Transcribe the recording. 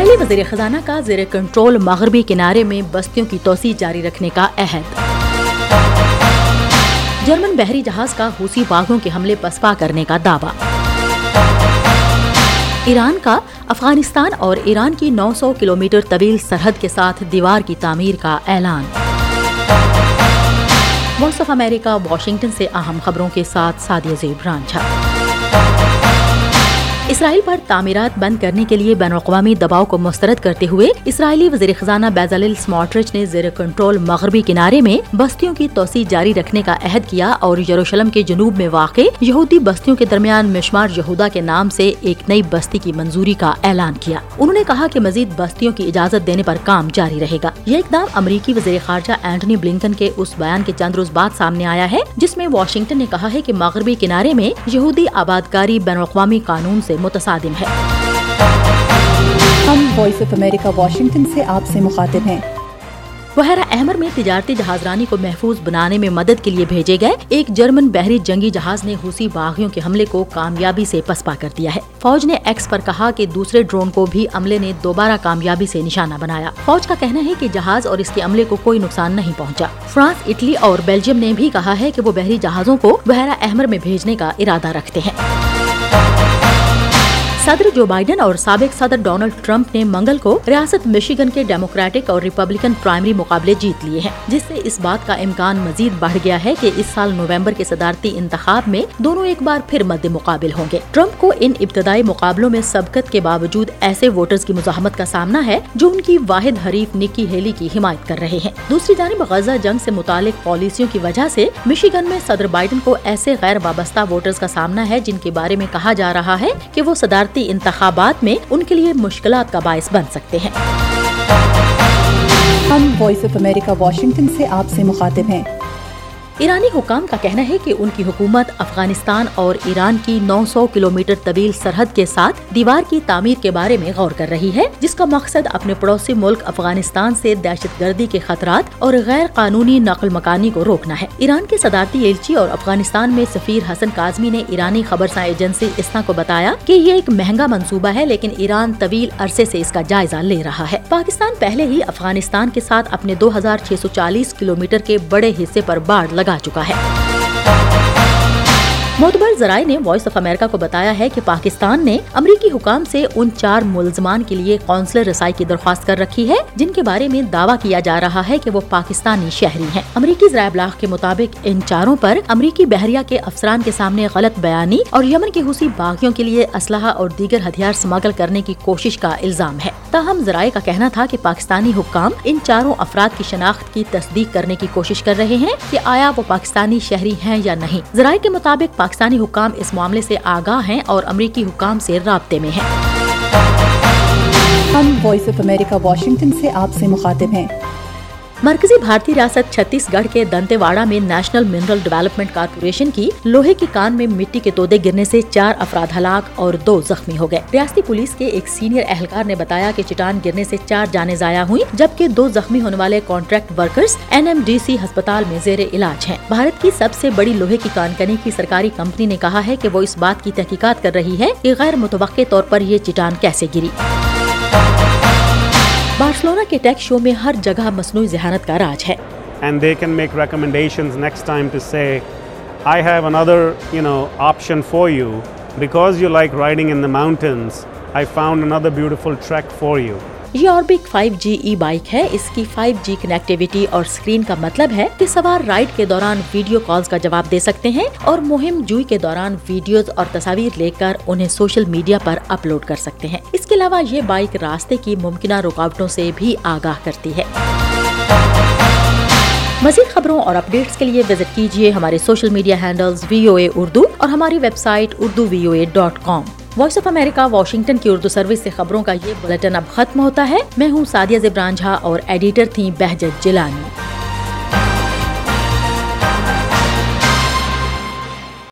اسرائیلی وزیر خزانہ کا زیر کنٹرول مغربی کنارے میں بستیوں کی توسیع جاری رکھنے کا عہد۔ جرمن بحری جہاز کا حوثی باغوں کے حملے پسپا کرنے کا دعویٰ۔ ایران کا افغانستان اور ایران کی نو سو کلومیٹر طویل سرحد کے ساتھ دیوار کی تعمیر کا اعلان۔ وائس آف امریکہ، واشنگٹن سے اہم خبروں کے ساتھ سادیہ زیب رانجھا اسرائیل پر تعمیرات بند کرنے کے لیے بین الاقوامی دباؤ کو مسترد کرتے ہوئے اسرائیلی وزیر خزانہ بیزل سمارٹرچ نے زیر کنٹرول مغربی کنارے میں بستیوں کی توسیع جاری رکھنے کا عہد کیا اور یروشلم کے جنوب میں واقع یہودی بستیوں کے درمیان مشمار یہودا کے نام سے ایک نئی بستی کی منظوری کا اعلان کیا۔ انہوں نے کہا کہ مزید بستیوں کی اجازت دینے پر کام جاری رہے گا۔ یہ اقدام امریکی وزیر خارجہ اینٹنی بلنکن کے اس بیان کے چند روز بعد سامنے آیا ہے، جس میں واشنگٹن نے کہا ہے کہ مغربی کنارے میں یہودی آبادکاری بین الاقوامی قانون سے متصادم ہے۔ ہم وائس آف امریکہ واشنگٹن سے آپ سے مخاطب ہیں۔ بحیرہ احمر میں تجارتی جہاز رانی کو محفوظ بنانے میں مدد کے لیے بھیجے گئے ایک جرمن بحری جنگی جہاز نے حوثی باغیوں کے حملے کو کامیابی سے پسپا کر دیا ہے۔ فوج نے ایکس پر کہا کہ دوسرے ڈرون کو بھی عملے نے دوبارہ کامیابی سے نشانہ بنایا۔ فوج کا کہنا ہے کہ جہاز اور اس کے عملے کو کوئی نقصان نہیں پہنچا۔ فرانس اٹلی اور بیلجیم نے بھی کہا ہے کہ وہ بحری جہازوں کو بحیرہ احمر میں بھیجنے کا ارادہ رکھتے ہیں۔ صدر جو بائیڈن اور سابق صدر ڈونلڈ ٹرمپ نے منگل کو ریاست مشیگن کے ڈیموکریٹک اور ریپبلکن پرائمری مقابلے جیت لیے ہیں، جس سے اس بات کا امکان مزید بڑھ گیا ہے کہ اس سال نومبر کے صدارتی انتخاب میں دونوں ایک بار پھر مد مقابل ہوں گے۔ ٹرمپ کو ان ابتدائی مقابلوں میں سبقت کے باوجود ایسے ووٹرز کی مزاحمت کا سامنا ہے جو ان کی واحد حریف نکی ہیلی کی حمایت کر رہے ہیں۔ دوسری جانب غزہ جنگ سے متعلق پالیسیوں کی وجہ سے مشیگن میں صدر بائیڈن کو ایسے غیر وابستہ ووٹرز کا سامنا ہے جن کے بارے میں کہا جا رہا ہے کہ وہ صدارتی انتخابات میں ان کے لیے مشکلات کا باعث بن سکتے ہیں۔ ہم وائس آف امریکہ واشنگٹن سے آپ سے مخاطب ہیں۔ ایرانی حکام کا کہنا ہے کہ ان کی حکومت افغانستان اور ایران کی نو سو کلومیٹر طویل سرحد کے ساتھ دیوار کی تعمیر کے بارے میں غور کر رہی ہے، جس کا مقصد اپنے پڑوسی ملک افغانستان سے دہشت گردی کے خطرات اور غیر قانونی نقل مکانی کو روکنا ہے۔ ایران کے صدارتی ایلچی اور افغانستان میں سفیر حسن کاظمی نے ایرانی خبر سا ایجنسی اسنا کو بتایا کہ یہ ایک مہنگا منصوبہ ہے، لیکن ایران طویل عرصے سے اس کا جائزہ لے رہا ہے۔ پاکستان پہلے ہی افغانستان کے ساتھ اپنے دو ہزار چھ سو چالیس کلو میٹر کے بڑے حصے پر باڑ لگا چکا ہے۔ معتبر ذرائع نے وائس آف امریکہ کو بتایا ہے کہ پاکستان نے امریکی حکام سے ان چار ملزمان کے لیے قونصلر رسائی کی درخواست کر رکھی ہے، جن کے بارے میں دعویٰ کیا جا رہا ہے کہ وہ پاکستانی شہری ہیں۔ امریکی ذرائع ابلاغ کے مطابق ان چاروں پر امریکی بحریہ کے افسران کے سامنے غلط بیانی اور یمن کے حوثی باغیوں کے لیے اسلحہ اور دیگر ہتھیار سمگل کرنے کی کوشش کا الزام ہے۔ تاہم ذرائع کا کہنا تھا کہ پاکستانی حکام ان چاروں افراد کی شناخت کی تصدیق کرنے کی کوشش کر رہے ہیں کہ آیا وہ پاکستانی شہری ہیں یا نہیں۔ ذرائع کے مطابق پاکستانی حکام اس معاملے سے آگاہ ہیں اور امریکی حکام سے رابطے میں ہیں۔ ہم وائس آف امریکہ واشنگٹن سے آپ سے مخاطب ہیں۔ مرکزی بھارتی ریاست چھتیس گڑھ کے دنتے واڑہ میں نیشنل منرل ڈیولپمنٹ کارپوریشن کی لوہے کی کان میں مٹی کے تودے گرنے سے چار افراد ہلاک اور دو زخمی ہو گئے۔ ریاستی پولیس کے ایک سینئر اہلکار نے بتایا کہ چٹان گرنے سے چار جانے ضائع ہوئی جبکہ دو زخمی ہونے والے contract workers N M D C ہسپتال میں زیر علاج ہیں۔ بھارت کی سب سے بڑی لوہے کی کان کنی کی سرکاری کمپنی نے کہا ہے کہ وہ اس بات کی تحقیقات کر رہی ہے کہ غیر متوقع طور پر یہ چٹان کیسے گری۔ بارسلونا کے ٹیک شو میں ہر جگہ مصنوعی ذہانت کا راج ہے۔ Edition for you because riding in mountains I found another beautiful track for you یہ اوربک 5 جی ای بائک ہے۔ اس کی 5 جی کنیکٹیویٹی اور اسکرین کا مطلب ہے کہ سوار رائڈ کے دوران ویڈیو کالز کا جواب دے سکتے ہیں اور مہم جوئی کے دوران ویڈیوز اور تصاویر لے کر انہیں سوشل میڈیا پر اپلوڈ کر سکتے ہیں۔ اس کے علاوہ یہ بائک راستے کی ممکنہ رکاوٹوں سے بھی آگاہ کرتی ہے۔ مزید خبروں اور اپڈیٹس کے لیے وزٹ کیجیے ہمارے social media handles V O A Urdu اور ہماری website Urdu V O A dot com voice of America Washington کی اردو سروس سے خبروں کا یہ بلٹن اب ختم ہوتا ہے۔ میں ہوں سادیہ زبران جھا اور ایڈیٹر تھیں بہجت جلانی